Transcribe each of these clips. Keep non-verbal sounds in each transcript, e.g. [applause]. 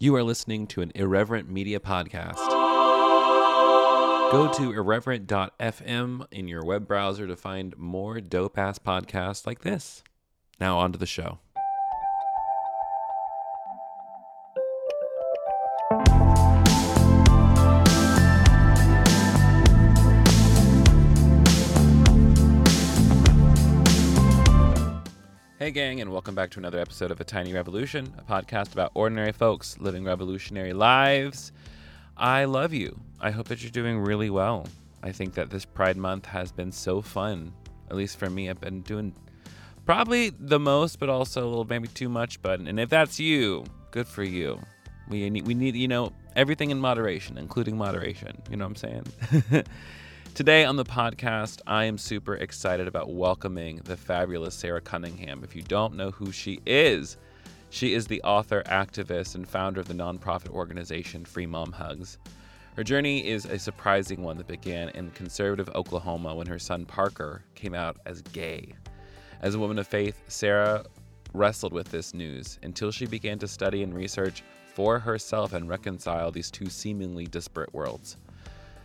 You are listening to an irreverent media podcast. Go to irreverent.fm in your web browser to find more dope ass podcasts like this. Now, on to the show. Hey, gang, and welcome back to another episode of A Tiny Revolution, a podcast about ordinary folks living revolutionary lives. I love you. I hope that you're doing really well. I think that this Pride Month has been so fun. At least for me, I've been doing probably the most, but also a little maybe too much. But and if that's you, good for you. We need we need you know everything in moderation, including moderation. You know what I'm saying? [laughs] Today on the podcast, I am super excited about welcoming the fabulous Sara Cunningham. If you don't know who she is, she is the author, activist, and founder of the nonprofit organization Free Mom Hugs. Her journey is a surprising one that began in conservative Oklahoma when her son Parker came out as gay. As a woman of faith, Sara wrestled with this news until she began to study and research for herself and reconcile these two seemingly disparate worlds.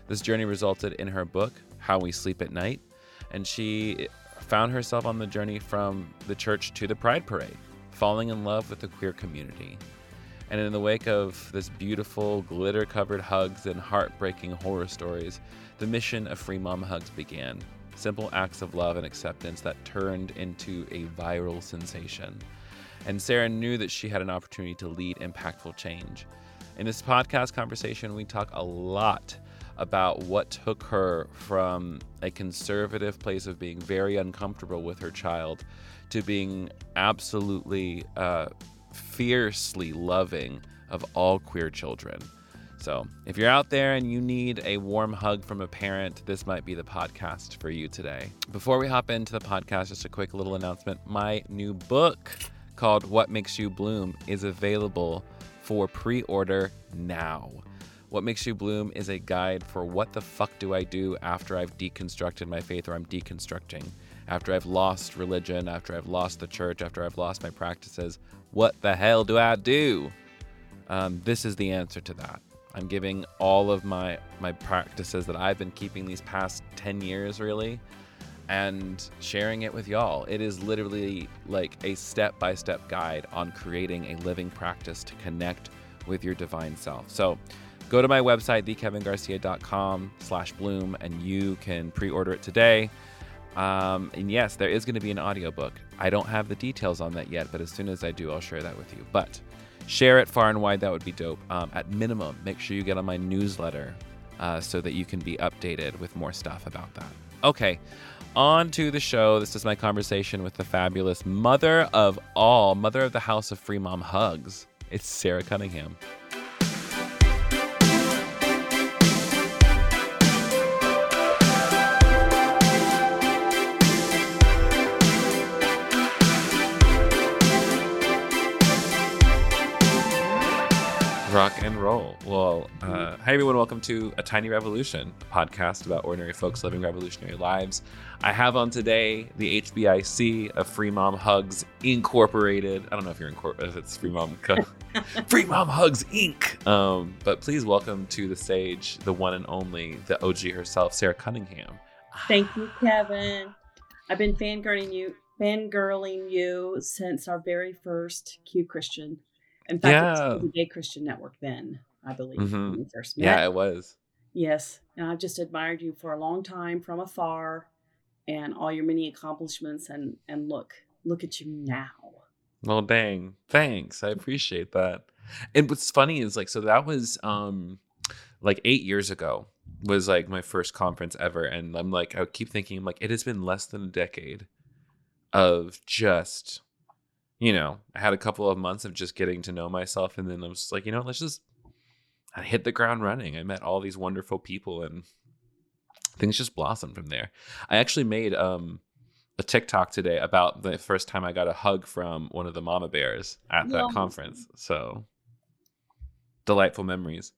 This journey resulted in her book, How We Sleep at Night, and she found herself on the journey from the church to the Pride Parade, falling in love with the queer community. And in the wake of this beautiful, glitter covered hugs and heartbreaking horror stories, the mission of Free Mom Hugs began. Simple acts of love and acceptance that turned into a viral sensation. And Sara knew that she had an opportunity to lead impactful change. In this podcast conversation, we talk a lot about what took her from a conservative place of being very uncomfortable with her child to being absolutely uh, fiercely loving of all queer children. So, if you're out there and you need a warm hug from a parent, this might be the podcast for you today. Before we hop into the podcast, just a quick little announcement. My new book called What Makes You Bloom is available for pre order now. What Makes You Bloom is a guide for what the fuck do I do after I've deconstructed my faith or I'm deconstructing. After I've lost religion, after I've lost the church, after I've lost my practices, what the hell do I do? Um, this is the answer to that. I'm giving all of my my practices that I've been keeping these past 10 years really and sharing it with y'all. It is literally like a step-by-step guide on creating a living practice to connect with your divine self. So, go to my website thekevingarcia.com slash bloom and you can pre-order it today. Um, and yes there is going to be an audiobook. I don't have the details on that yet but as soon as i do i'll share that with you. But share it far and wide that would be dope. Um, at minimum make sure you get on my newsletter uh, so that you can be updated with more stuff about that. Okay on to the show. This is my conversation with the fabulous mother of all mother of the house of free mom hugs. It's sara cunningham rock and roll. Well, uh, hi everyone. Welcome to A Tiny Revolution, a podcast about ordinary folks living revolutionary lives. I have on today the HBIC of Free Mom Hugs Incorporated. I don't know if you're incorporated, if it's Free Mom, [laughs] Free Mom Hugs Inc. Um, but please welcome to the stage the one and only, the OG herself, Sara Cunningham. Thank you, Kevin. I've been fangirling you, fangirling you since our very first Q Christian in fact, yeah. it was the Gay Christian Network then, I believe, mm-hmm. when we first met. Yeah, it was. Yes. And I've just admired you for a long time from afar and all your many accomplishments and and look, look at you now. Well, dang. Thanks. I appreciate that. And what's funny is like so that was um like 8 years ago was like my first conference ever and I'm like I keep thinking like it has been less than a decade of just you know, I had a couple of months of just getting to know myself. And then I was like, you know, let's just I hit the ground running. I met all these wonderful people and things just blossomed from there. I actually made um, a TikTok today about the first time I got a hug from one of the mama bears at that yeah. conference. So delightful memories.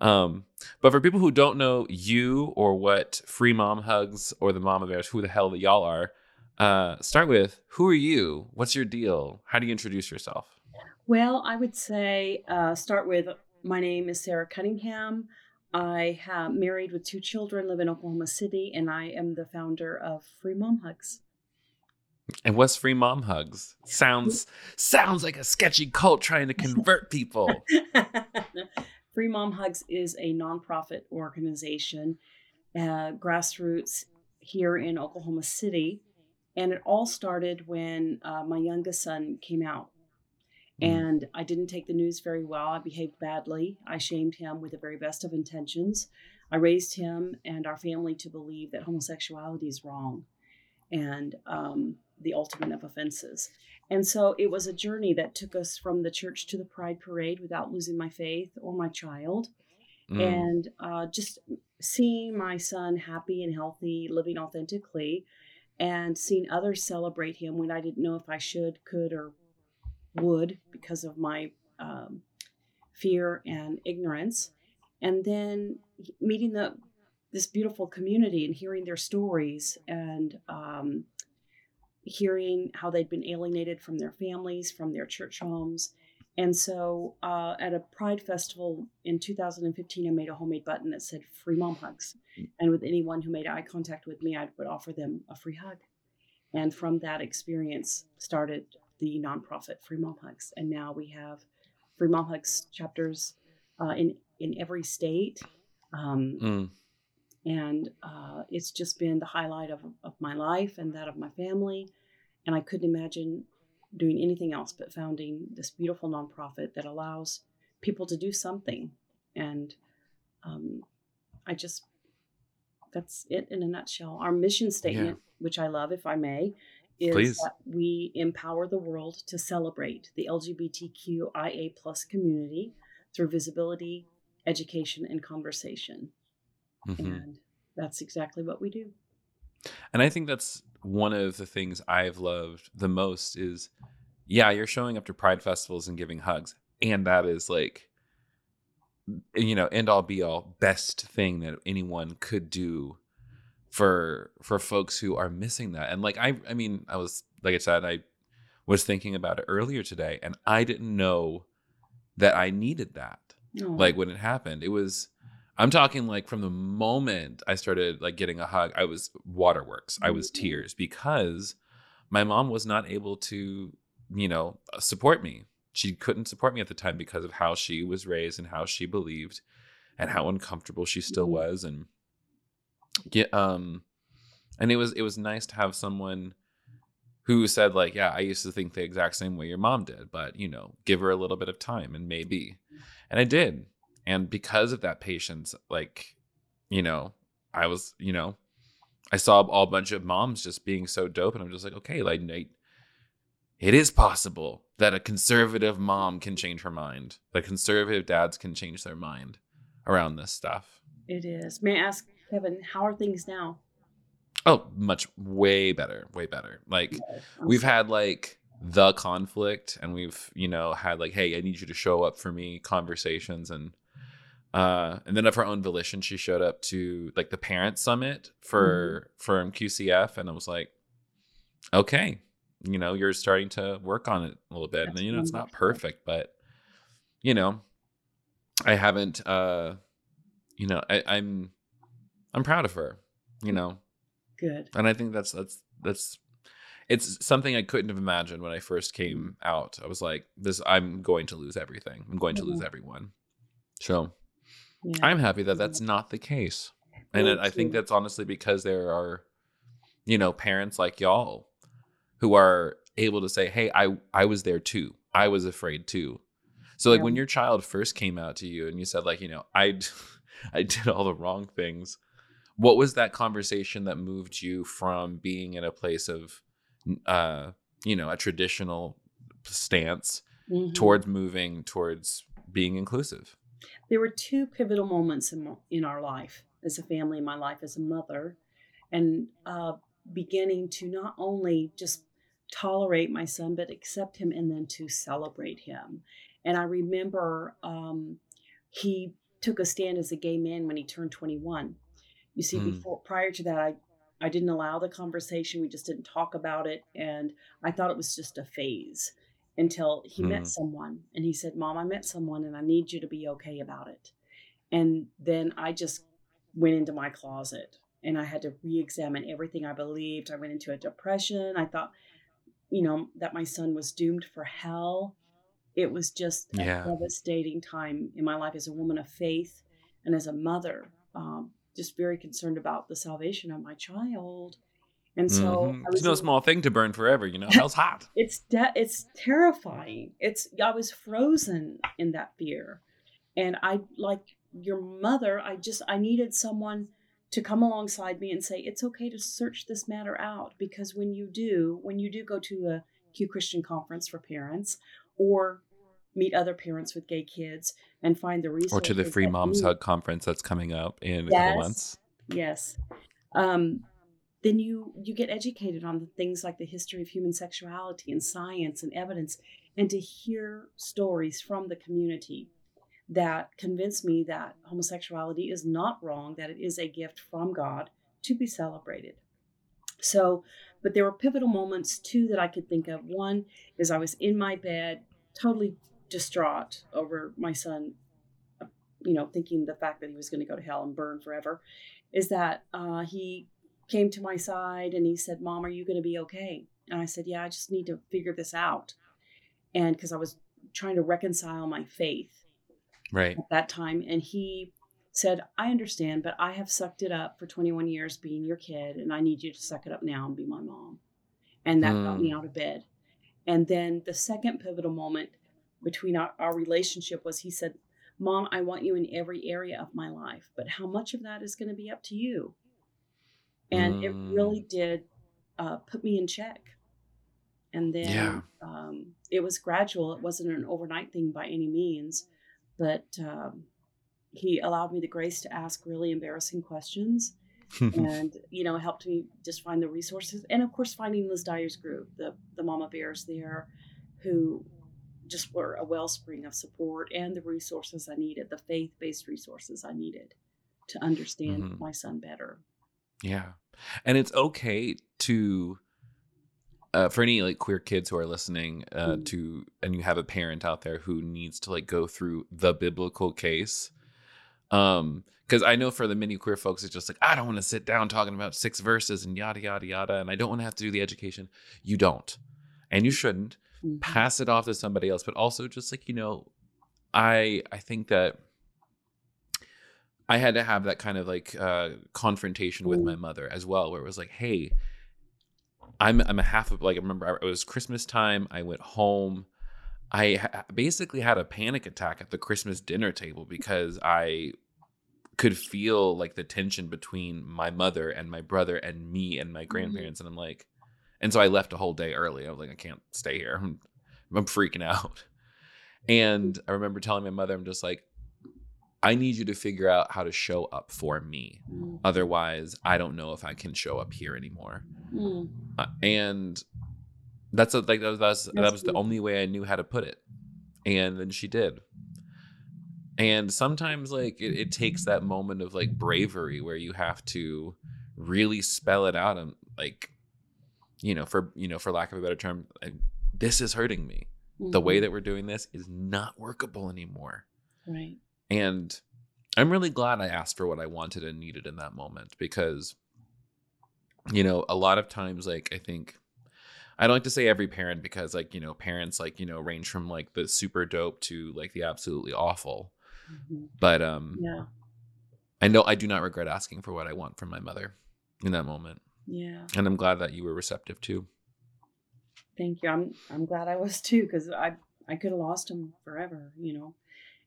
Um, but for people who don't know you or what Free Mom Hugs or the Mama Bears, who the hell that y'all are, uh, start with who are you? What's your deal? How do you introduce yourself? Well, I would say uh, start with my name is Sara Cunningham. I have married with two children, live in Oklahoma City, and I am the founder of Free Mom Hugs. And what's Free Mom Hugs? Sounds sounds like a sketchy cult trying to convert people. [laughs] Free Mom Hugs is a nonprofit organization, uh, grassroots here in Oklahoma City, and it all started when uh, my youngest son came out Mm. And I didn't take the news very well. I behaved badly. I shamed him with the very best of intentions. I raised him and our family to believe that homosexuality is wrong and um, the ultimate of offenses. And so it was a journey that took us from the church to the Pride Parade without losing my faith or my child. Mm. And uh, just seeing my son happy and healthy, living authentically, and seeing others celebrate him when I didn't know if I should, could, or would because of my um, fear and ignorance. And then meeting the this beautiful community and hearing their stories and um, hearing how they'd been alienated from their families, from their church homes. And so uh, at a Pride Festival in 2015, I made a homemade button that said free mom hugs. And with anyone who made eye contact with me, I would offer them a free hug. And from that experience started the nonprofit Free Mom Hugs, and now we have Free Mom Hugs chapters uh, in in every state. Um, mm. And uh, it's just been the highlight of, of my life and that of my family. And I couldn't imagine doing anything else but founding this beautiful nonprofit that allows people to do something. And um, I just, that's it in a nutshell. Our mission statement, yeah. which I love, if I may, is Please. that we empower the world to celebrate the LGBTQIA plus community through visibility, education, and conversation. Mm-hmm. And that's exactly what we do. And I think that's one of the things I've loved the most is yeah, you're showing up to pride festivals and giving hugs. And that is like you know, end all be all best thing that anyone could do for for folks who are missing that. And like I I mean, I was like I said, I was thinking about it earlier today and I didn't know that I needed that. Like when it happened. It was I'm talking like from the moment I started like getting a hug, I was waterworks. I was mm-hmm. tears because my mom was not able to, you know, support me. She couldn't support me at the time because of how she was raised and how she believed and how uncomfortable she still mm-hmm. was and yeah um and it was it was nice to have someone who said like yeah i used to think the exact same way your mom did but you know give her a little bit of time and maybe and i did and because of that patience like you know i was you know i saw a bunch of moms just being so dope and i'm just like okay like it is possible that a conservative mom can change her mind that conservative dads can change their mind around this stuff it is may i ask Kevin, how are things now? Oh, much way better, way better. Like we've sorry. had like the conflict and we've, you know, had like, hey, I need you to show up for me conversations and uh and then of her own volition she showed up to like the parent summit for mm-hmm. from QCF and I was like, okay, you know, you're starting to work on it a little bit. That's and you know, it's not perfect, but you know, I haven't uh you know, I, I'm I'm proud of her, you know. Good. And I think that's that's that's it's something I couldn't have imagined when I first came out. I was like, this I'm going to lose everything. I'm going to lose mm-hmm. everyone. So yeah. I'm happy that that's not the case. And it, I think that's honestly because there are you know, parents like y'all who are able to say, "Hey, I I was there too. I was afraid too." So like yeah. when your child first came out to you and you said like, you know, I [laughs] I did all the wrong things what was that conversation that moved you from being in a place of uh you know a traditional stance mm-hmm. towards moving towards being inclusive there were two pivotal moments in, in our life as a family my life as a mother and uh, beginning to not only just tolerate my son but accept him and then to celebrate him and i remember um, he took a stand as a gay man when he turned 21 you see, mm. before prior to that, I I didn't allow the conversation. We just didn't talk about it, and I thought it was just a phase. Until he mm. met someone and he said, Mom, I met someone and I need you to be okay about it. And then I just went into my closet and I had to re examine everything I believed. I went into a depression. I thought, you know, that my son was doomed for hell. It was just yeah. a devastating time in my life as a woman of faith and as a mother, um, just very concerned about the salvation of my child. And so mm-hmm. it's no small thing to burn forever, you know. Hell's hot. [laughs] It's de- it's terrifying. It's I was frozen in that fear. And I like your mother, I just I needed someone to come alongside me and say it's okay to search this matter out because when you do, when you do go to a Q Christian conference for parents or meet other parents with gay kids and find the resources or to the free moms hug conference that's coming up in yes, a couple months yes um, then you you get educated on the things like the history of human sexuality and science and evidence and to hear stories from the community that convince me that homosexuality is not wrong, that it is a gift from God to be celebrated. So, but there were pivotal moments too that I could think of. One is I was in my bed, totally distraught over my son, you know, thinking the fact that he was going to go to hell and burn forever. Is that uh, he came to my side and he said, Mom, are you going to be okay? And I said, Yeah, I just need to figure this out. And because I was trying to reconcile my faith right at that time and he said i understand but i have sucked it up for 21 years being your kid and i need you to suck it up now and be my mom and that mm. got me mm. out of bed and then the second pivotal moment between our, our relationship was he said mom i want you in every area of my life but how much of that is going to be up to you and mm. it really did uh, put me in check and then yeah. um, it was gradual it wasn't an overnight thing by any means but um, he allowed me the grace to ask really embarrassing questions [laughs] and you know helped me just find the resources and of course finding liz dyer's group the the mama bears there who just were a wellspring of support and the resources i needed the faith-based resources i needed to understand mm-hmm. my son better yeah and it's okay to uh, for any like queer kids who are listening uh, mm. to and you have a parent out there who needs to like go through the biblical case um because i know for the many queer folks it's just like i don't want to sit down talking about six verses and yada yada yada and i don't want to have to do the education you don't and you shouldn't mm-hmm. pass it off to somebody else but also just like you know i i think that i had to have that kind of like uh confrontation with mm. my mother as well where it was like hey I'm I'm a half of like I remember it was Christmas time. I went home. I ha- basically had a panic attack at the Christmas dinner table because I could feel like the tension between my mother and my brother and me and my mm-hmm. grandparents, mm-hmm. and I'm like, and so I left a whole day early. I was like, I can't stay here. I'm, I'm freaking [laughs] out. And I remember telling my mother, I'm just like, I need you to figure out how to show up for me. Mm. Otherwise, I don't know if I can show up here anymore. Mm. Uh, and that's a, like that was, that was, that was the only way I knew how to put it. And then she did. And sometimes like it, it takes that moment of like bravery where you have to really spell it out and like you know for you know for lack of a better term like, this is hurting me. Mm-hmm. The way mm-hmm. that we're doing this is not workable anymore. Right and I'm really glad I asked for what I wanted and needed in that moment because, you know, a lot of times, like, I think I don't like to say every parent because, like, you know, parents, like, you know, range from like the super dope to like the absolutely awful. Mm-hmm. But, um, yeah. I know I do not regret asking for what I want from my mother in that moment. Yeah. And I'm glad that you were receptive too. Thank you. I'm I'm glad I was too because I I could have lost him forever, you know.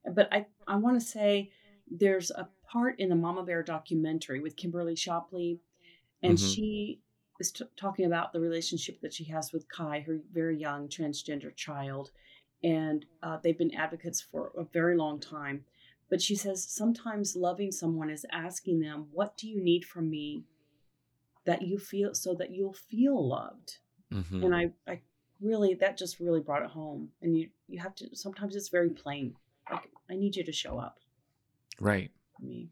But I, I want to say there's a part in the Mama Bear documentary with Kimberly Shappley, and mm-hmm. she is t- talking about the relationship that she has with Kai, her very young transgender child. And uh, they've been advocates for a very long time. But she says sometimes loving someone is asking them, What do you need from me that you feel so that you'll feel loved? Mm-hmm. And I, I really, that just really brought it home. And you, you have to, sometimes it's very plain. Like, I need you to show up. Right. Me.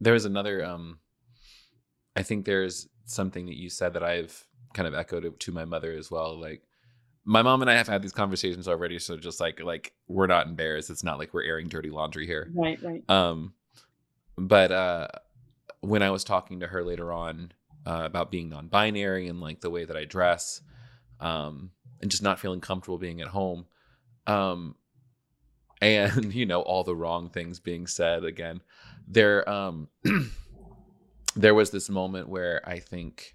There was another. Um, I think there's something that you said that I've kind of echoed to my mother as well. Like, my mom and I have had these conversations already, so just like like we're not embarrassed. It's not like we're airing dirty laundry here. Right, right. Um, but uh, when I was talking to her later on uh, about being non-binary and like the way that I dress, um, and just not feeling comfortable being at home, um, and you know all the wrong things being said again, there um, [clears throat] there was this moment where I think,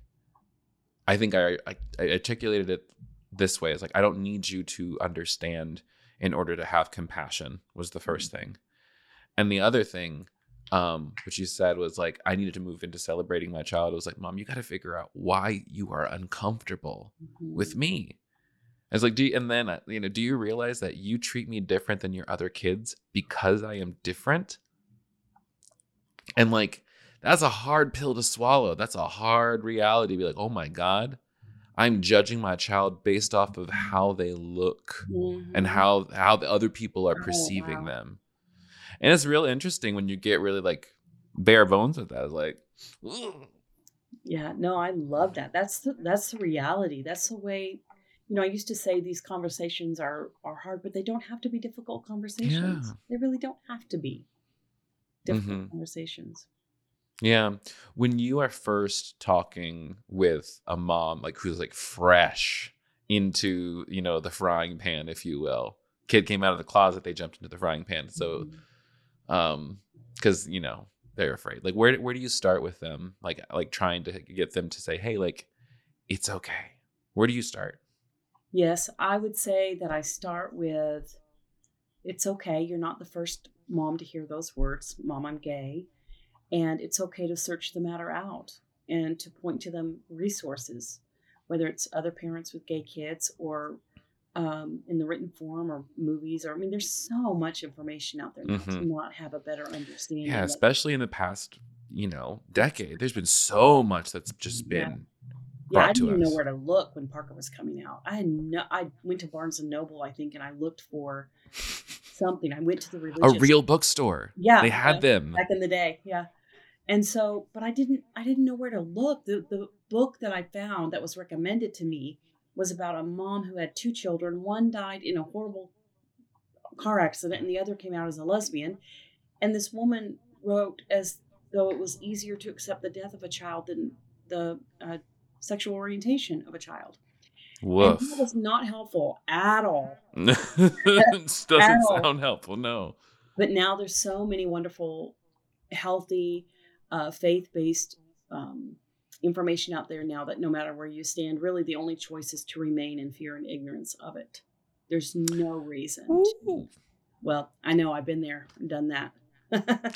I think I, I, I articulated it this way is like i don't need you to understand in order to have compassion was the first mm-hmm. thing and the other thing um which you said was like i needed to move into celebrating my child it was like mom you got to figure out why you are uncomfortable mm-hmm. with me I was like, do you, and then uh, you know, do you realize that you treat me different than your other kids because I am different? And like, that's a hard pill to swallow. That's a hard reality. Be like, oh my god, I'm judging my child based off of how they look mm-hmm. and how how the other people are perceiving oh, wow. them. And it's real interesting when you get really like bare bones with that. It's like, Ugh. yeah, no, I love that. That's the that's the reality. That's the way. You know, I used to say these conversations are are hard, but they don't have to be difficult conversations. Yeah. They really don't have to be difficult mm-hmm. conversations. Yeah. When you are first talking with a mom, like who's like fresh into, you know, the frying pan, if you will. Kid came out of the closet, they jumped into the frying pan. So mm-hmm. um because you know, they're afraid. Like where where do you start with them? Like like trying to get them to say, Hey, like, it's okay. Where do you start? Yes, I would say that I start with it's okay. You're not the first mom to hear those words, Mom, I'm gay and it's okay to search the matter out and to point to them resources, whether it's other parents with gay kids or um, in the written form or movies or I mean, there's so much information out there now mm-hmm. to not have a better understanding. Yeah, especially in the past, you know, decade. There's been so much that's just been. Yeah, I didn't even know where to look when Parker was coming out. I had no, I went to Barnes and Noble, I think, and I looked for something. I went to the religious, a real bookstore. Yeah, they had them back in the day. Yeah, and so, but I didn't I didn't know where to look. The the book that I found that was recommended to me was about a mom who had two children. One died in a horrible car accident and the other came out as a lesbian. And this woman wrote as though it was easier to accept the death of a child than the uh, sexual orientation of a child. Woof. And that was not helpful at all. [laughs] doesn't at sound all. helpful, no. But now there's so many wonderful, healthy, uh, faith based um, information out there now that no matter where you stand, really the only choice is to remain in fear and ignorance of it. There's no reason. To, well, I know I've been there and done that.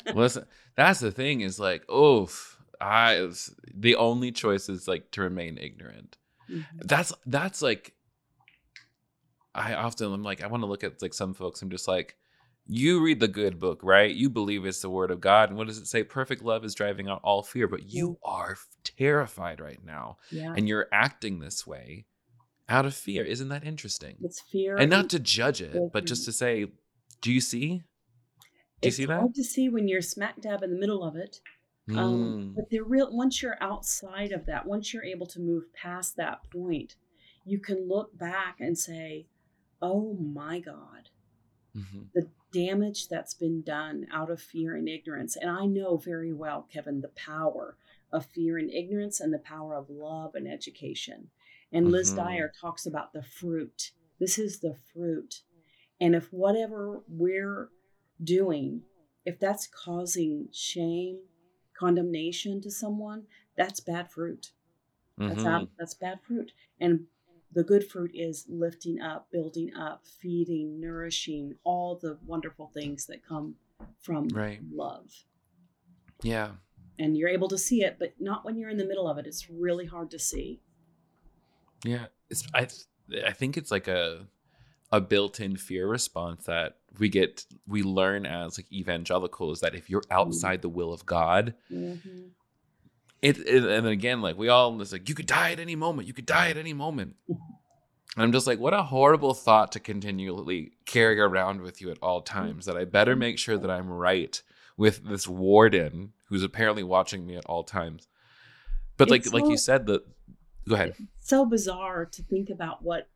[laughs] Listen, that's the thing is like, oof, I the only choice is like to remain ignorant. Mm-hmm. That's that's like I often I'm like I want to look at like some folks I'm just like you read the good book, right? You believe it's the word of God. And what does it say? Perfect love is driving out all fear. But you are terrified right now. Yeah. And you're acting this way out of fear. Isn't that interesting? It's fear. And not to judge it, but just to say, do you see? Do you see that? hard to see when you're smack dab in the middle of it. Mm. Um, but the real once you're outside of that, once you're able to move past that point, you can look back and say, "Oh my God, mm-hmm. the damage that's been done out of fear and ignorance. And I know very well, Kevin, the power of fear and ignorance and the power of love and education. And Liz mm-hmm. Dyer talks about the fruit. This is the fruit. And if whatever we're doing, if that's causing shame, condemnation to someone, that's bad fruit. That's mm-hmm. that's bad fruit. And the good fruit is lifting up, building up, feeding, nourishing, all the wonderful things that come from right. love. Yeah. And you're able to see it, but not when you're in the middle of it. It's really hard to see. Yeah, it's I I think it's like a a built-in fear response that we get we learn as like evangelicals that if you're mm-hmm. outside mm-hmm. the will of God, mm-hmm it, it, and again like we all it's like you could die at any moment you could die at any moment and [laughs] i'm just like what a horrible thought to continually carry around with you at all times that i better make sure that i'm right with this warden who's apparently watching me at all times but like so, like you said that go ahead so bizarre to think about what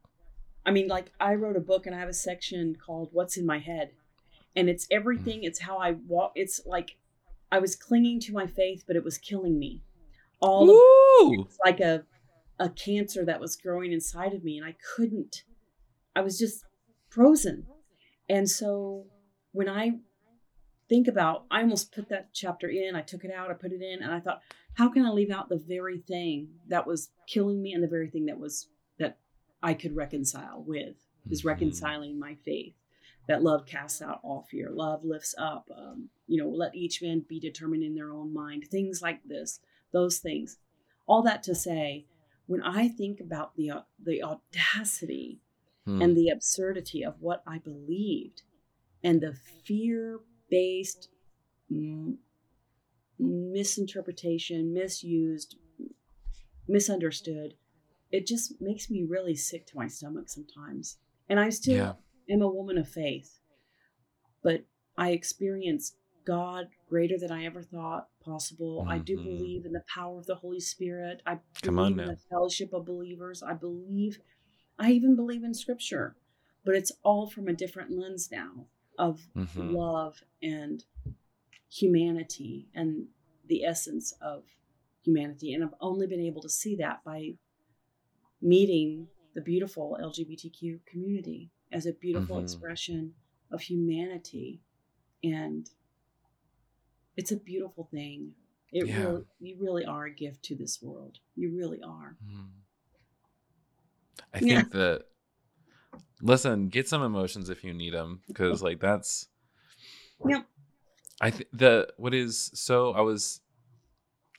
I mean, like I wrote a book and I have a section called What's in My Head. And it's mm. everything, it's how I walk. It's like I was clinging to my faith, but it was killing me. All of, it's like a a cancer that was growing inside of me and I couldn't I was just frozen. And so when I think about I almost put that chapter in, I took it out, I put it in and I thought how can I leave out the very thing that was killing me and the very thing that was that I could reconcile with is mm-hmm. reconciling my faith that love casts out all fear love lifts up um, you know let each man be determined in their own mind things like this those things all that to say when i think about the uh, the audacity hmm. and the absurdity of what i believed and the fear based m- misinterpretation misused misunderstood it just makes me really sick to my stomach sometimes and i still yeah am a woman of faith, but I experience God greater than I ever thought possible. Mm-hmm. I do mm-hmm. believe in the power of the Holy Spirit. I Come on in the fellowship of believers. I believe, I even believe in Scripture, but it's all from a different lens now of mm-hmm. love and humanity and the essence of humanity. And I've only been able to see that by meeting the beautiful LGBTQ community as a beautiful mm-hmm. expression of humanity and it's a beautiful thing it yeah. really you really are a gift to this world you really are mm. i think yeah. that listen get some emotions if you need them because like that's yep i think the what is so i was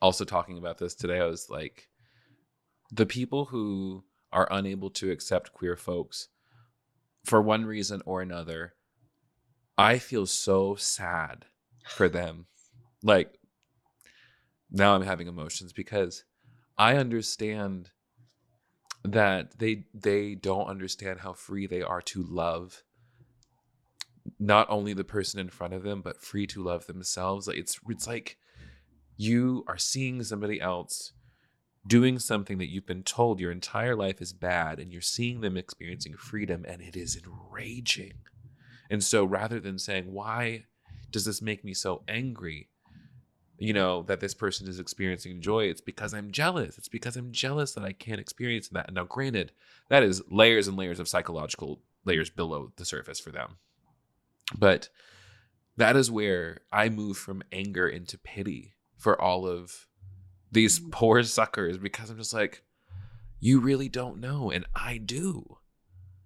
also talking about this today i was like the people who are unable to accept queer folks for one reason or another, I feel so sad for them. Like now I'm having emotions because I understand that they they don't understand how free they are to love not only the person in front of them but free to love themselves like it's it's like you are seeing somebody else doing something that you've been told your entire life is bad and you're seeing them experiencing freedom and it is enraging. And so rather than saying, why does this make me so angry? You know, that this person is experiencing joy. It's because I'm jealous. It's because I'm jealous that I can't experience that. Now, granted, that is layers and layers of psychological layers below the surface for them. But that is where I move from anger into pity for all of these [laughs] poor suckers because I'm just like, you really don't know, and I do.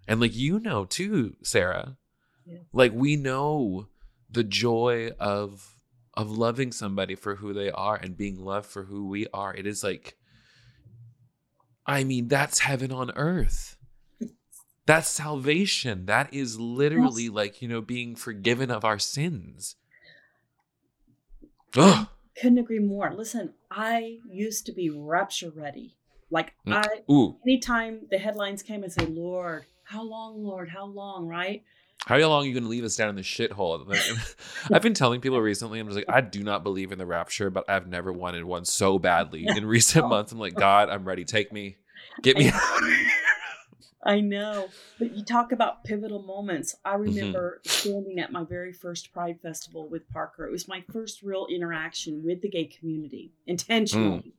And like you know too, Sara. Yeah. Like we know the joy of of loving somebody for who they are and being loved for who we are. It is like I mean, that's heaven on earth. [laughs] That's salvation. That is literally yes. like, you know, being forgiven of our sins. Ugh couldn't agree more. Listen, I used to be rapture ready. Like mm. I Ooh. anytime the headlines came, I say, Lord, how long, Lord, how long, right? How long are you going to leave us down in the shithole? [laughs] I've been telling people recently, I'm just like, I do not believe in the rapture, but I've never wanted one so badly. [laughs] In recent months, I'm like, God, I'm ready. Take me. Get me out of here. I know. But you talk about pivotal moments. I mm-hmm. remember mm-hmm. standing at my very first Pride Festival with Parker. It was my first real interaction with the gay community intentionally. Mm.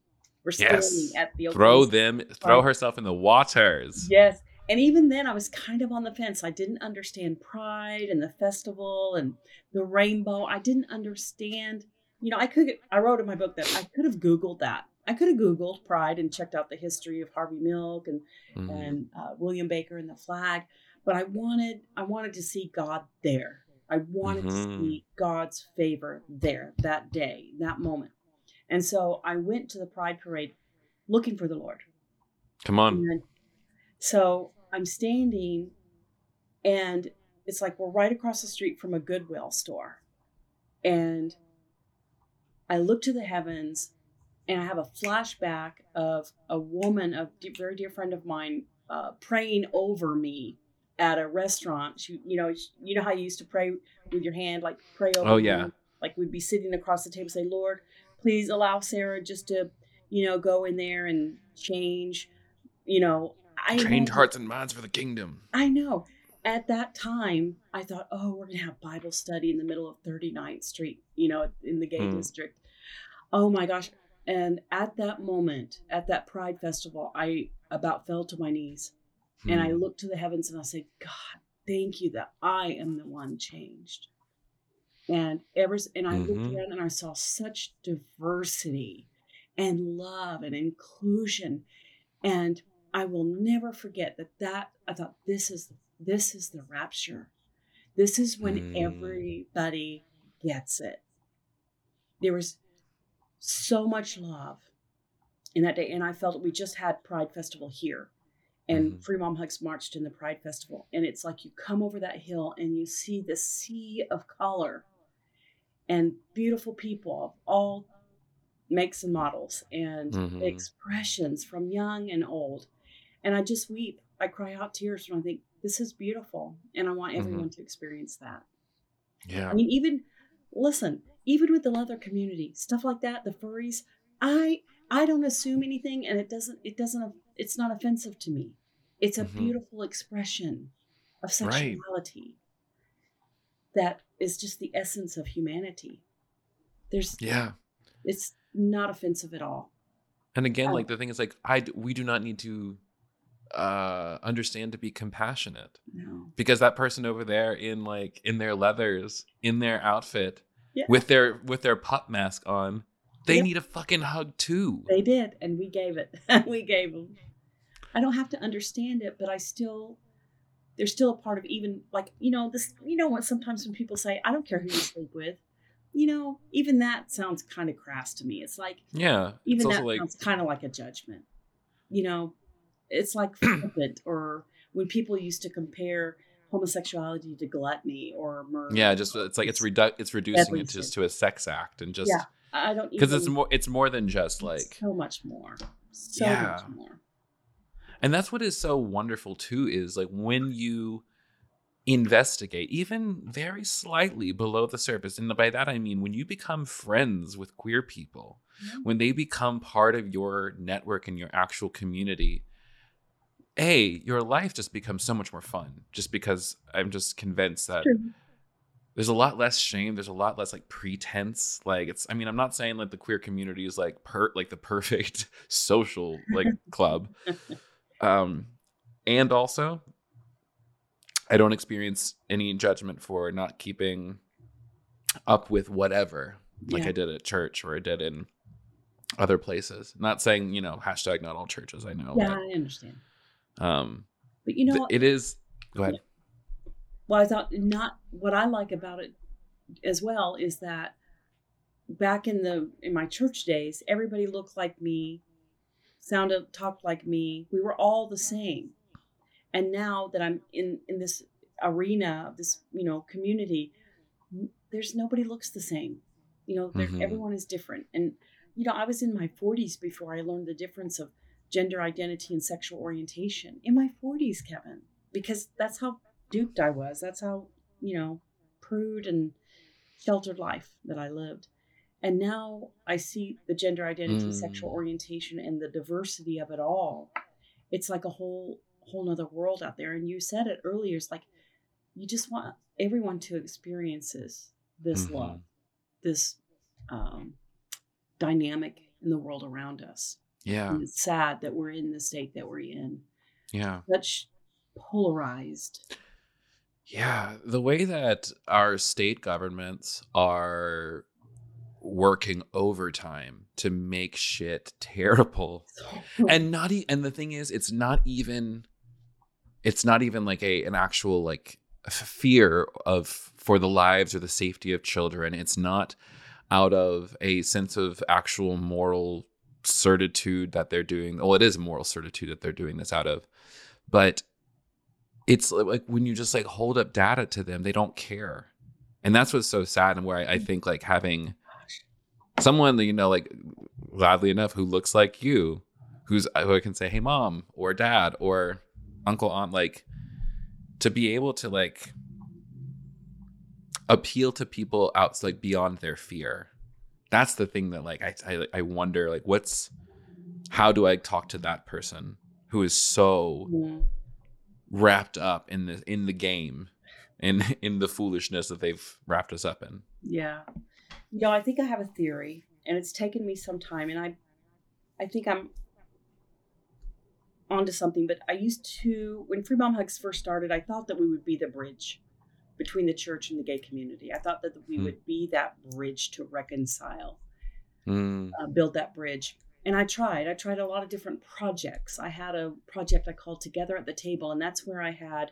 We're standing yes. at the throw them, throw herself in the waters. Yes. And even then, I was kind of on the fence. I didn't understand Pride and the festival and the rainbow. I didn't understand. You know, I could. I wrote in my book that I could have Googled that I could have Googled Pride and checked out the history of Harvey Milk and mm-hmm. and uh, William Baker and the flag, but I wanted I wanted to see God there. I wanted mm-hmm. to see God's favor there that day, that moment. And so I went to the Pride parade looking for the Lord. Come on. And so I'm standing and it's like we're right across the street from a Goodwill store. And I look to the heavens and I have a flashback of a woman, a very dear friend of mine, uh, praying over me at a restaurant. She, you know, you know how you used to pray with your hand, like pray over. Oh yeah. Me? Like we'd be sitting across the table, say, "Lord, please allow Sara just to, you know, go in there and change, you know, I trained hearts and minds for the kingdom. I know. At that time, I thought, oh, we're gonna have Bible study in the middle of 39th Street, you know, in the gay mm. district. Oh my gosh. And at that moment, at that Pride Festival, I about fell to my knees. Mm. And I hmm. looked to the heavens and I said, God, thank you that I am the one changed. And ever and I mm-hmm. looked around and I saw such diversity and love and inclusion. And I will never forget that that I thought this is this is the rapture. This is when mm. everybody gets it. There was so much love in that day. And I felt we just had Pride Festival here. And mm-hmm. Free Mom Hugs marched in the Pride Festival. And it's like you come over that hill and you see the sea of color and beautiful people of all makes and models and mm-hmm. expressions from young and old. And I just weep. I cry out tears when I think this is beautiful. And I want mm-hmm. everyone mm-hmm. to experience that. Yeah. I mean, even listen, even with the leather community, stuff like that, the furries, I I don't assume anything and it doesn't it doesn't it's not offensive to me. It's a mm-hmm. beautiful expression of sexuality right. that is just the essence of humanity. There's yeah, it's not offensive at all. And again, um, like the thing is, like I we do not need to uh understand to be compassionate no. because that person over there in like in their leathers in their outfit yeah. with their with their pup mask on they need a fucking hug too. They did and we gave it. [laughs] We gave them i don't have to understand it but i still they're still a part of even like you know this you know what sometimes when people say i don't care who you sleep with you know even that sounds kind of crass to me. It's like yeah even that like... sounds kind of like a judgment you know? It's like [clears throat] flippant or when people used to compare homosexuality to gluttony or murder yeah just it's like it's redu- it's reducing it just to a sex act and just yeah i don't because it's more it's more than just like so much more so yeah. much more and that's what is so wonderful too is like when you investigate even very slightly below the surface and by that i mean when you become friends with queer people mm-hmm. when they become part of your network and your actual community a your life just becomes so much more fun just because i'm just convinced that True. there's a lot less shame there's a lot less like pretense like it's i mean i'm not saying like the queer community is like per like the [laughs] perfect social like [laughs] club um, and also, I don't experience any judgment for not keeping up with whatever, like yeah. I did at church or I did in other places. Not saying, you know, hashtag not all churches, I know. Yeah, I understand. Um, but you know, th- it is, go ahead. Well, I thought not what I like about it as well is that back in the in my church days, everybody looked like me sounded talked like me. We were all the same. And now that I'm in in this arena of this, you know, community, there's nobody looks the same. You know, mm-hmm. everyone is different. And you know, I was in my 40s before I learned the difference of gender identity and sexual orientation. In my 40s, Kevin, because that's how duped I was. That's how, you know, prude and sheltered life that I lived. And now I see the gender identity, mm. sexual orientation, and the diversity of it all. It's like a whole whole nother world out there. And you said it earlier. It's like you just want everyone to experience this this mm-hmm. love, this um, dynamic in the world around us. Yeah, and it's sad that we're in the state that we're in. Yeah, such polarized. Yeah, the way that our state governments are working overtime to make shit [laughs] terrible and not e- and the thing is it's not even it's not even like a an actual like fear of for the lives or the safety of children it's not out of a sense of actual moral certitude that they're doing well it is moral certitude that they're doing this out of but it's like when you just like hold up data to them they don't care and that's what's so sad and where I, I mm-hmm. think like having someone that you know, like gladly enough, who looks like you, who's who I can say, "Hey, mom," or "Dad," or "Uncle," "Aunt," like to be able to like appeal to people out like beyond their fear. That's the thing that like I I, I wonder like what's how do I talk to that person who is so mm. wrapped up in the in the game in [laughs] in the foolishness that they've wrapped us up in. Yeah. You know, I think I have a theory and it's taken me some time and I I think I'm onto something, but I used to when Free Mom Hugs first started, I thought that we would be the bridge between the church and the gay community. I thought that we mm. would be that bridge to reconcile, mm. uh, build that bridge. And I tried. I tried a lot of different projects. I had a project I called Together at the Table, and that's where I had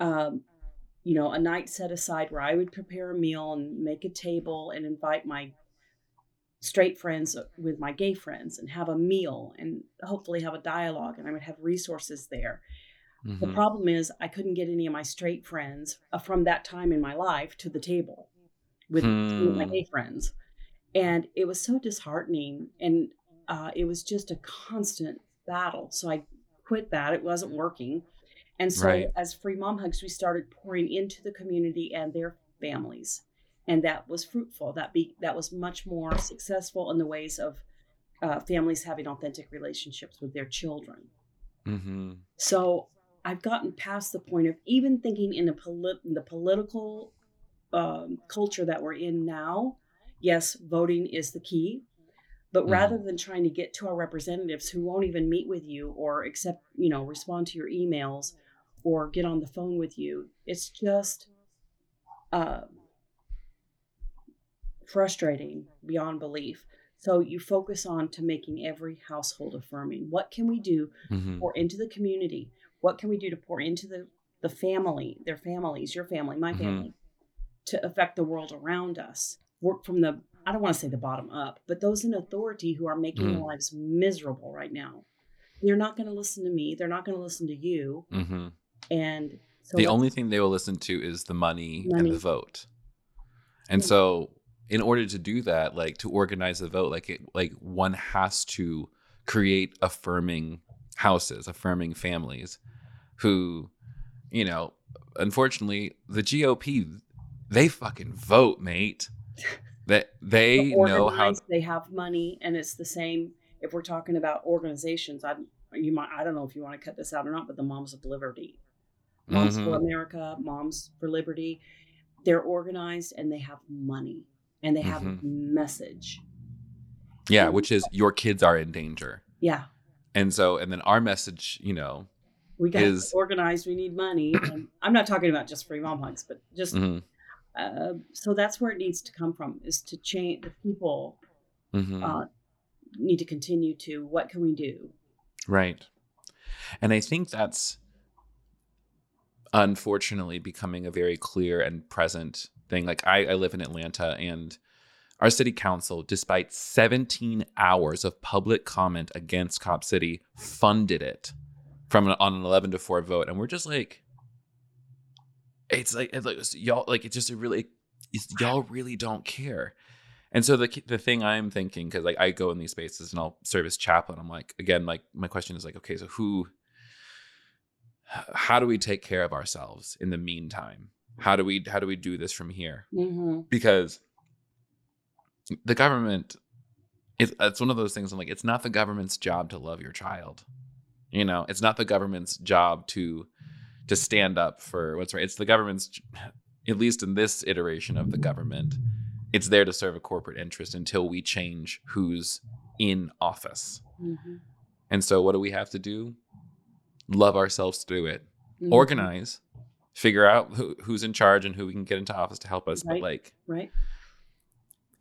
um, you know, a night set aside where I would prepare a meal and make a table and invite my straight friends with my gay friends and have a meal and hopefully have a dialogue and I would have resources there. Mm-hmm. The problem is I couldn't get any of my straight friends uh, from that time in my life to the table with, hmm. my gay friends. And it was so disheartening and uh, it was just a constant battle. So I quit that. It wasn't working. And so, right. as Free Mom Hugs, we started pouring into the community and their families, and that was fruitful. That be that was much more successful in the ways of uh, families having authentic relationships with their children. Mm-hmm. So I've gotten past the point of even thinking in, polit- in the political um, culture that we're in now. Yes, voting is the key, but mm-hmm. rather than trying to get to our representatives who won't even meet with you or accept, you know, respond to your emails or get on the phone with you. It's just uh, frustrating beyond belief. So you focus on to making every household affirming. What can we do mm-hmm. into the community? What can we do to pour into the the family, their families, your family, my mm-hmm. family, to affect the world around us? Work from the I don't want to say the bottom up, but those in authority who are making mm-hmm. lives miserable right now. They're not going to listen to me. They're not going to listen to you. Mm-hmm. And so the only thing they will listen to is the money, money. and the vote. And so in order to do that, like to organize the vote, like it, like one has to create affirming houses, affirming families who, you know, unfortunately, the GOP they fucking vote, mate. That they know how they have money, and it's the same. If we're talking about organizations, I you might I don't know if you want to cut this out or not, but the Moms of Liberty, Moms mm-hmm. for America, Moms for Liberty. They're organized and they have money and they have mm-hmm. a message. Yeah, which is your kids are in danger. Yeah. And so, and then our message, you know, we got is... organized. We need money. And I'm not talking about just free mom hugs, but just mm-hmm. uh, so that's where it needs to come from is to change the people. Mm-hmm. Uh, need to continue to what can we do right and i think that's unfortunately becoming a very clear and present thing. Like I, I live in Atlanta and our city council, despite 17 hours of public comment against Cop City, funded it from an, on an 11 to 4 vote. And we're just like, it's like, it's like y'all, like, it's just a really, y'all really don't care. And so the the thing I'm thinking, because like I go in these spaces and I'll serve as chaplain, I'm like, again, like my question is like, okay, so who how do we take care of ourselves in the meantime how do we how do we do this from here mm-hmm. because the government it's, it's one of those things i'm like it's not the government's job to love your child you know it's not the government's job to to stand up for what's right it's the government's at least in this iteration of the government it's there to serve a corporate interest until we change who's in office mm-hmm. and so what do we have to do love ourselves through it, mm-hmm. organize, figure out who, who's in charge and who we can get into office to help us. Right. But like, right.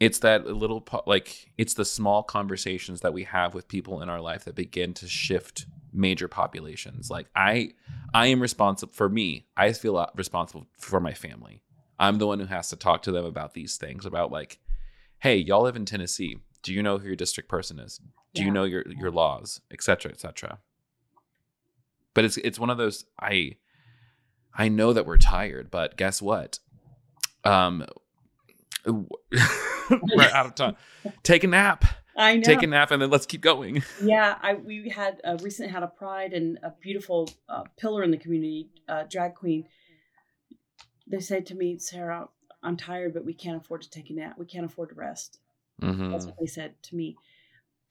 It's that little, like, it's the small conversations that we have with people in our life that begin to shift major populations. Like, I, I am responsible for me. I feel responsible for my family. I'm the one who has to talk to them about these things. About like, hey, y'all live in Tennessee. Do you know who your district person is? Do yeah. you know your your laws, et cetera, et cetera? But it's it's one of those I I know that we're tired, but guess what? Um [laughs] [laughs] we're out of time. Take a nap. I know. Take a nap and then let's keep going. [laughs] Yeah, I we had a recent had a pride and a beautiful uh, pillar in the community, uh, drag queen. They said to me, Sara, I'm tired, but we can't afford to take a nap. We can't afford to rest. Mm-hmm. That's what they said to me.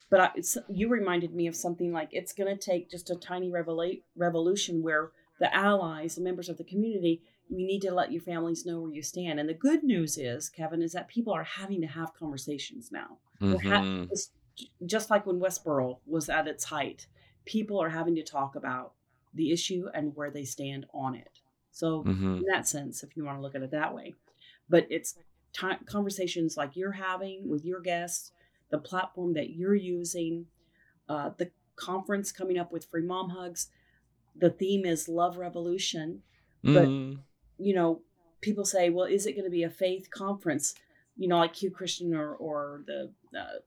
but I, you reminded me of something like it's going to take just a tiny revela- revolution where the allies, the members of the community, we need to let your families know where you stand. And the good news is, Kevin, is that people are having to have conversations now. Mm-hmm. Ha- just like when Westboro was at its height, people are having to talk about the issue and where they stand on it. So, mm-hmm. in that sense, if you want to look at it that way, but it's t- conversations like you're having with your guests, the platform that you're using, uh, the conference coming up with free mom hugs. The theme is love revolution, but mm. You know, people say, well, is it going to be a faith conference? You know, like Q Christian or or the uh,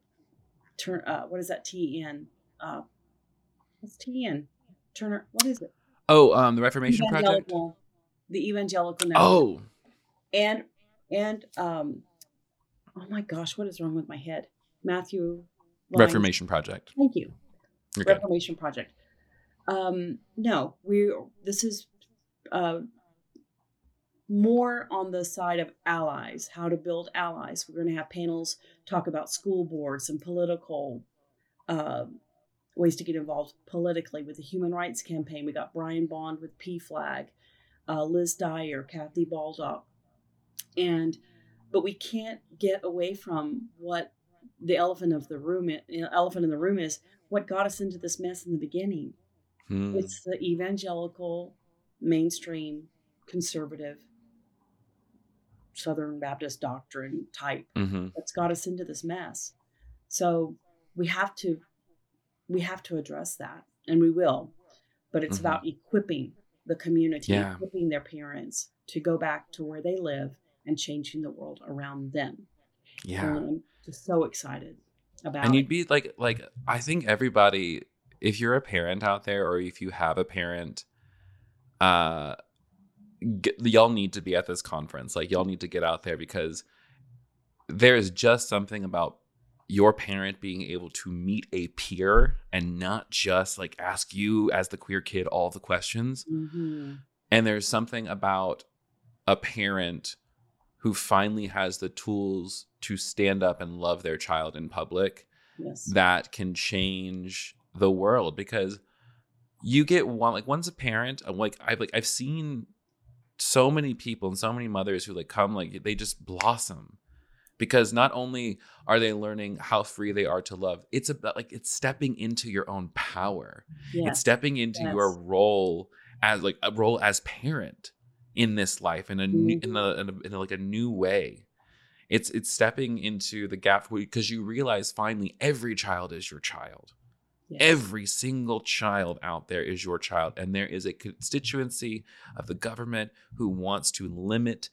turn. Uh, what is that? TN. Uh, what's TN? Turner. What is it? Oh, um, the Reformation Project. The Evangelical Network. Oh. And and um, oh my gosh, what is wrong with my head? Matthew. Vines. Reformation Project. Thank you. Okay. Reformation Project. Um, no, we. This is uh, more on the side of allies, how to build allies. We're going to have panels talk about school boards and political uh, ways to get involved politically with the Human Rights Campaign. We got Brian Bond with PFLAG, uh, Liz Dyer, Kathy Baldock, and but we can't get away from what the elephant of the room, elephant in the room is what got us into this mess in the beginning. Hmm. It's the evangelical, mainstream, conservative, Southern Baptist doctrine type mm-hmm. that's got us into this mess. So we have to we have to address that, and we will. But it's mm-hmm. about equipping the community, yeah. equipping their parents to go back to where they live and changing the world around them. Yeah, and I'm just so excited about. And you'd be like, like I think everybody, if you're a parent out there, or if you have a parent, uh, get, y'all need to be at this conference. Like y'all need to get out there because there is just something about your parent being able to meet a peer and not just like ask you as the queer kid all the questions. Mm-hmm. And there's something about a parent who finally has the tools to stand up and love their child in public yes. that can change the world because you get one like once a parent like I've like I've seen so many people and so many mothers who like come like they just blossom. Because not only are they learning how free they are to love it's about like it's stepping into your own power. Yes. it's stepping into yes. your role as like a role as parent in this life in a new in mm-hmm. a, in, a, in a like a new way. It's it's stepping into the gap because you realize finally every child is your child yes. every single child out there is your child and there is a constituency of the government who wants to limit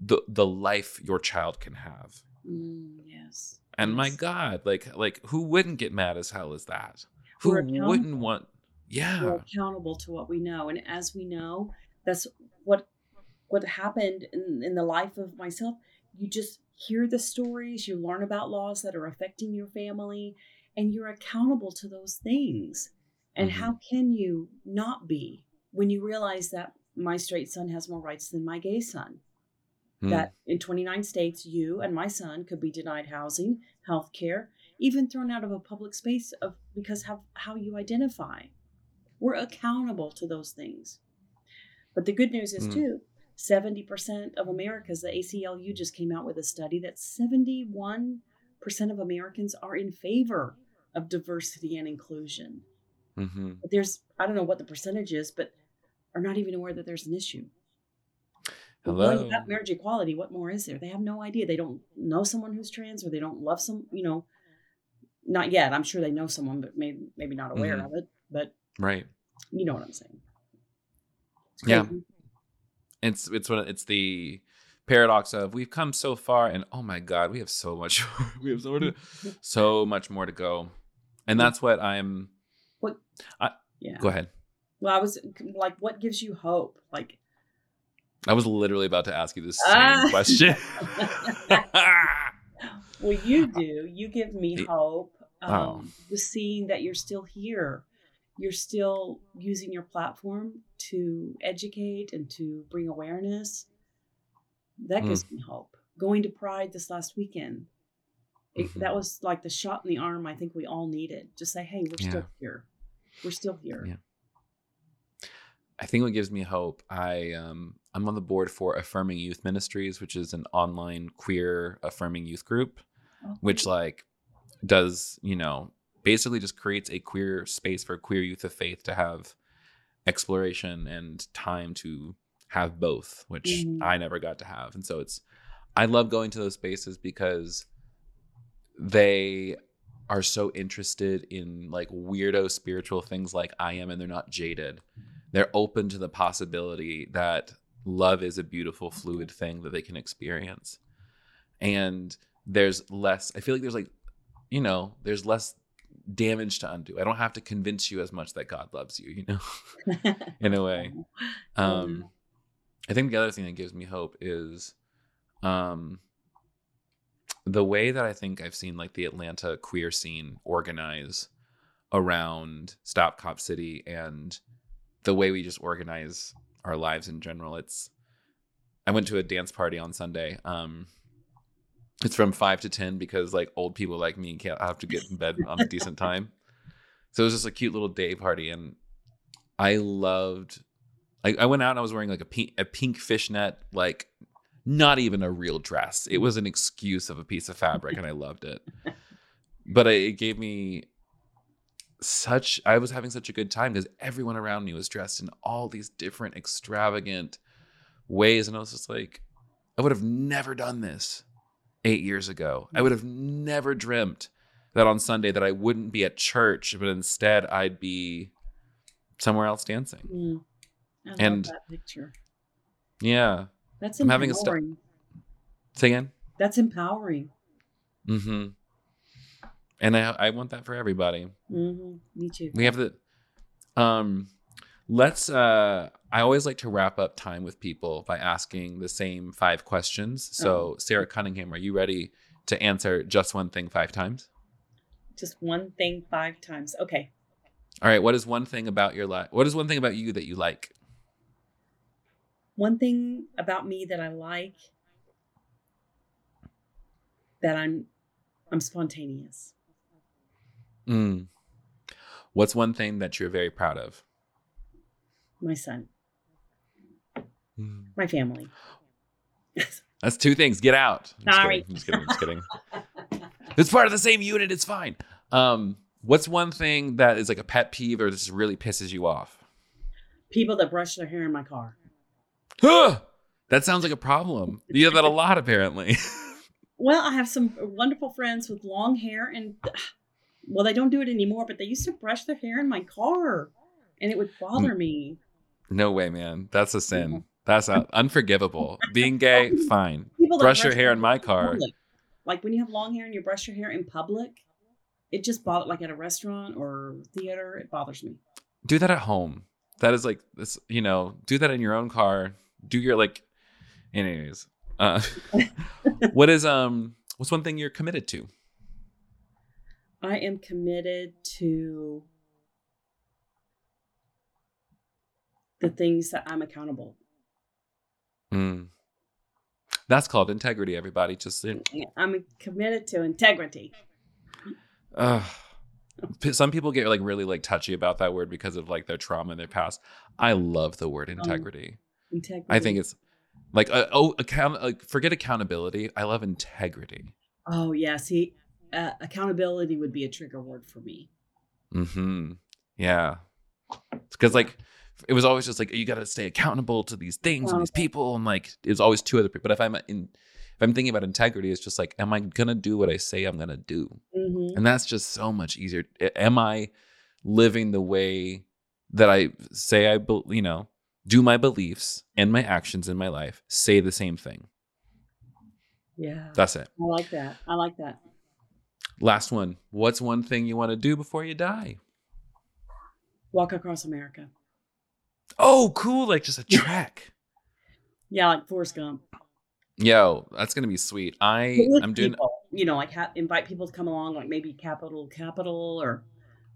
the the life your child can have. Mm, yes. And yes. my God, like like who wouldn't get mad as hell as that? Who wouldn't want? Yeah. We're accountable to what we know, and as we know, that's what what happened in, in the life of myself. You just hear the stories, you learn about laws that are affecting your family, and you're accountable to those things. And mm-hmm. how can you not be when you realize that my straight son has more rights than my gay son? mm. that in 29 states, you and my son could be denied housing, health care, even thrown out of a public space of because of how you identify. We're accountable to those things. But the good news is mm. too, 70% of Americans, the ACLU just came out with a study that 71% of Americans are in favor of diversity and inclusion. Mm-hmm. But there's, I don't know what the percentage is, but are not even aware that there's an issue. Hello. Well, marriage equality. What more is there? They have no idea. They don't know someone who's trans, or they don't love some. You know, not yet. I'm sure they know someone, but maybe maybe not aware mm-hmm. of it. But right, you know what I'm saying? It's yeah, it's it's what it's the paradox of we've come so far, and oh my god, we have so much. [laughs] we have so, to, [laughs] so much more to go, and that's what I'm. What? I, yeah. Go ahead. Well, I was like, what gives you hope? Like, I was literally about to ask you the same uh, question. [laughs] well, you do. You give me hope. Um, oh. seeing that you're still here. You're still using your platform to educate and to bring awareness. That gives mm. me hope. Going to Pride this last weekend, it, mm-hmm. that was like the shot in the arm I think we all needed. Just say, hey, we're yeah. still here. We're still here. Yeah. I think what gives me hope, I um I'm on the board for Affirming Youth Ministries, which is an online queer affirming youth group, okay. which like does, you know, basically just creates a queer space for queer youth of faith to have exploration and time to have both, which mm-hmm. I never got to have. And so it's I love going to those spaces because they are so interested in like weirdo spiritual things like I am and they're not jaded. They're open to the possibility that love is a beautiful fluid thing that they can experience. And there's less I feel like there's like you know, there's less damage to undo. I don't have to convince you as much that God loves you, you know. [laughs] [laughs] in a way. [laughs] Um I think the other thing that gives me hope is um the way that I think I've seen like the Atlanta queer scene organize around Stop Cop City and the way we just organize our lives in general. It's I went to a dance party on Sunday. Um it's from five to ten because like old people like me can't have to get in bed on a decent time. [laughs] So it was just a cute little day party and I loved I, I went out and I was wearing like a pink a pink fishnet like not even a real dress. It was an excuse of a piece of fabric, and I loved it. [laughs] But it gave me such. I was having such a good time because everyone around me was dressed in all these different extravagant ways, and I was just like, I would have never done this eight years ago. I would have never dreamt that on Sunday that I wouldn't be at church, but instead I'd be somewhere else dancing. Mm. And that picture. Yeah. That's empowering. I'm having a st- Say again. That's empowering. Mm-hmm. And I I want that for everybody. Mm-hmm. Me too. We have the um let's uh I always like to wrap up time with people by asking the same five questions. So oh. Sara Cunningham, are you ready to answer just one thing five times? Just one thing five times. Okay. All right. What is one thing about your life? What is one thing about you that you like? One thing about me that I like that I'm I'm spontaneous. Mm. What's one thing that you're very proud of? My son. Mm. My family. That's two things. Get out. I'm Sorry. Just kidding. I'm just kidding. I'm just kidding. [laughs] it's part of the same unit. It's fine. Um, what's one thing that is like a pet peeve or just really pisses you off? People that brush their hair in my car. That sounds like a problem. You have that a lot, apparently. [laughs] well, I have some wonderful friends with long hair, and [sighs] well, they don't do it anymore, but they used to brush their hair in my car, and it would bother mm. me. No way, man. That's a sin. That's unforgivable. Being gay, [laughs] fine. Brush, brush your hair in my car. Like when you have long hair and you brush your hair in public, it just bothers. Like at a restaurant or theater, it bothers me. Do that at home. That is like this. You know, do that in your own car do your like anyways uh [laughs] what is um what's one thing you're committed to? I am committed to the things that i'm accountable. Mm. that's called integrity everybody just i'm committed to integrity. Uh, some people get like really like touchy about that word because of like their trauma in their past. I love the word um, integrity. um, Integrity. I think it's like uh, oh account like forget accountability. I love integrity. Oh yeah, see, uh, accountability would be a trigger word for me. Hmm. Yeah. Because like it was always just like you got to stay accountable to these things and these people, and like it's always two other people. But if I'm in, if I'm thinking about integrity, it's just like, am I gonna do what I say I'm gonna do? Mm-hmm. And that's just so much easier. Am I living the way that I say I, you know, do my beliefs and my actions in my life say the same thing? Yeah. That's it. I like that. I like that. Last one. What's one thing you want to do before you die? Walk across America. Oh, cool. Like just a trek. yeah, like Forrest Gump. Yo, that's gonna be sweet. I I'm doing people, you know like ha- invite people to come along, like maybe Capital Capital or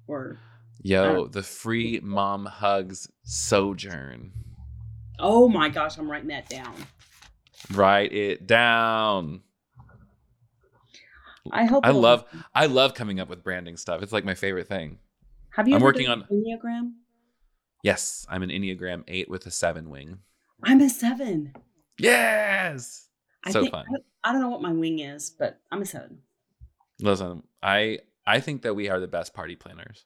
or Yo, the free mom hugs sojourn. Oh my gosh, I'm writing that down. Write it down. I hope. I love. I love coming up with branding stuff. It's like my favorite thing. Have you? I'm working on Enneagram. Yes, I'm an Enneagram eight with a seven wing. I'm a seven. Yes. I so think, fun. I, I don't know what my wing is, but I'm a seven. Listen, I I think that we are the best party planners.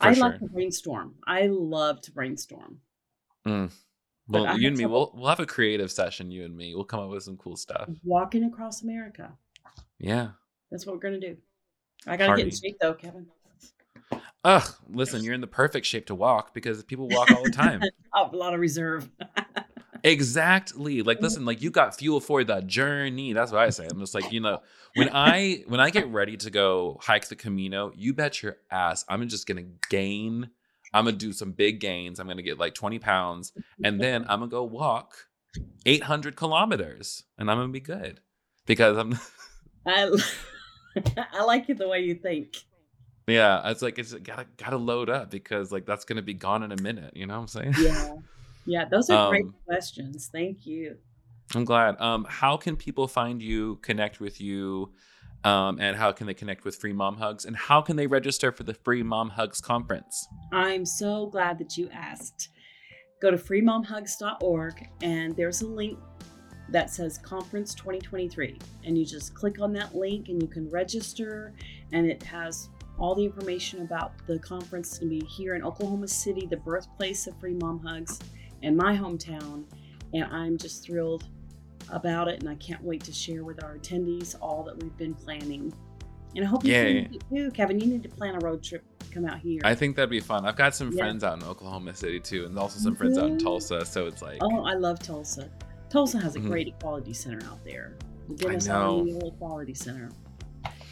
I sure. love to brainstorm. I love to brainstorm. Mm. Well, you and me, we'll we'll have a creative session. You and me, we'll come up with some cool stuff. Walking across America. Yeah, that's what we're gonna do. I gotta Party. get in shape though, Kevin. Ugh, listen, you're in the perfect shape to walk because people walk all the time. [laughs] a lot of reserve. [laughs] exactly. Like, mm-hmm. listen, like you got fuel for the journey. That's what I say. I'm just like, you know, when [laughs] I when I get ready to go hike the Camino, you bet your ass I'm just gonna gain. I'm gonna do some big gains. I'm gonna get like 20 pounds, and then [laughs] I'm gonna go walk 800 kilometers, and I'm gonna be good because I'm. [laughs] I, I like it the way you think. Yeah, it's like it's gotta gotta load up because like that's gonna be gone in a minute. You know what I'm saying? Yeah, yeah. Those are um, great questions. Thank you. I'm glad. Um, how can people find you, connect with you, um, and how can they connect with Free Mom Hugs, and how can they register for the Free Mom Hugs conference? I'm so glad that you asked. Go to freemomhugs.org, and there's a link that says Conference 2023, and you just click on that link, and you can register, and it has all the information about the conference It's going to be here in Oklahoma City, the birthplace of Free Mom Hugs, and my hometown. And I'm just thrilled about it, and I can't wait to share with our attendees all that we've been planning. And I hope you yeah, can too, Kevin. You need to plan a road trip to come out here. I think that'd be fun. I've got some yeah. friends out in Oklahoma City too, and also some friends out in Tulsa. So it's like, oh, I love Tulsa. Tulsa has a mm-hmm. great equality center out there. I know. Equality Center.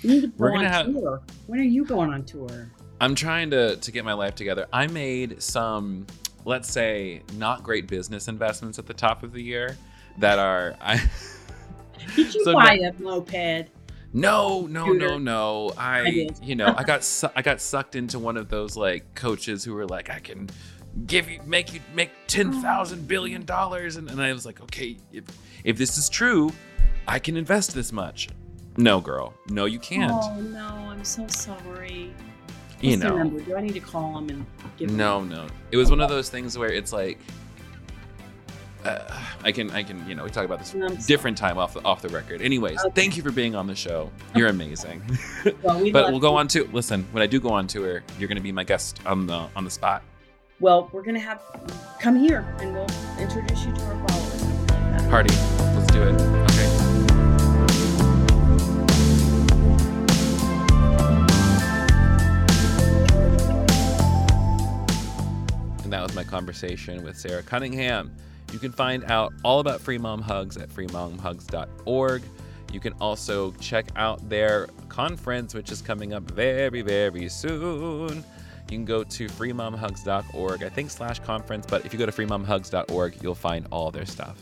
You need to go We're gonna on have... tour. When are you going on tour? I'm trying to to get my life together. I made some, let's say, not great business investments at the top of the year that are. I, [laughs] Did you so buy a moped? No, no, no, no. I, I you know, I got su- I got sucked into one of those like coaches who were like, I can give you make you make ten oh. thousand billion dollars, and, and I was like, okay, if if this is true, I can invest this much. No, girl. No, you can't. Oh no, I'm so sorry. You know. Number? Do I need to call him and give? No, him? no. It was one of those things where it's like. Uh, I can, I can, you know, we talk about this different time off the off the record. Anyways, okay. thank you for being on the show. You're amazing. [laughs] well, we but we'll go on to listen. When I do go on tour, you're going to be my guest on the on the spot. Well, we're going to have come here and we'll introduce you to our followers. Party. Let's do it. Okay. That was my conversation with Sara Cunningham. You can find out all about Free Mom Hugs at freemomhugs.org. You can also check out their conference, which is coming up very, very soon. You can go to freemomhugs.org, I think slash conference, but if you go to freemomhugs.org, you'll find all their stuff.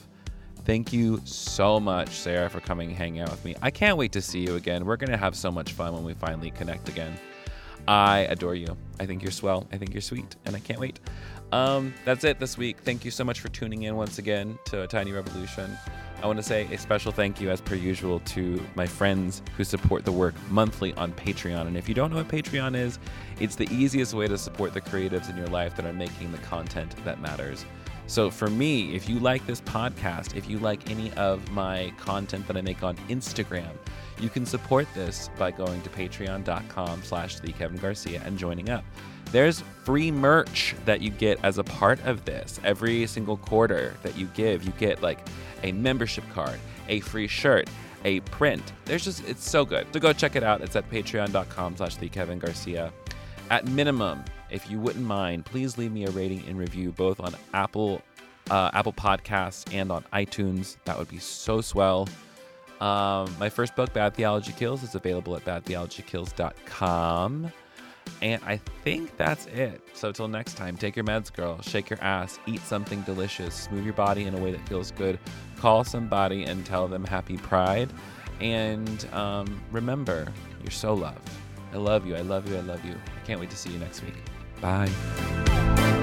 Thank you so much, Sara, for coming hanging out with me. I can't wait to see you again. We're going to have so much fun when we finally connect again. I adore you. I think you're swell. I think you're sweet, and I can't wait. Um, that's it this week. Thank you so much for tuning in once again to a Tiny Revolution. I want to say a special thank you, as per usual, to my friends who support the work monthly on Patreon. And if you don't know what Patreon is, it's the easiest way to support the creatives in your life that are making the content that matters. So for me, if you like this podcast, if you like any of my content that I make on Instagram, you can support this by going to patreon.com slash the Kevin Garcia and joining up. There's free merch that you get as a part of this. Every single quarter that you give, you get like a membership card, a free shirt, a print. There's just it's so good. So go check it out. It's at patreon.com slash the Kevin Garcia. At minimum, if you wouldn't mind, please leave me a rating and review both on Apple uh, Apple Podcasts and on iTunes. That would be so swell. Um, my first book, Bad Theology Kills, is available at badtheologykills.com. And I think that's it. So till next time, take your meds, girl. Shake your ass. Eat something delicious. Move your body in a way that feels good. Call somebody and tell them happy pride. And um, remember, you're so loved. I love you. I love you. I love you. I can't wait to see you next week. Bye.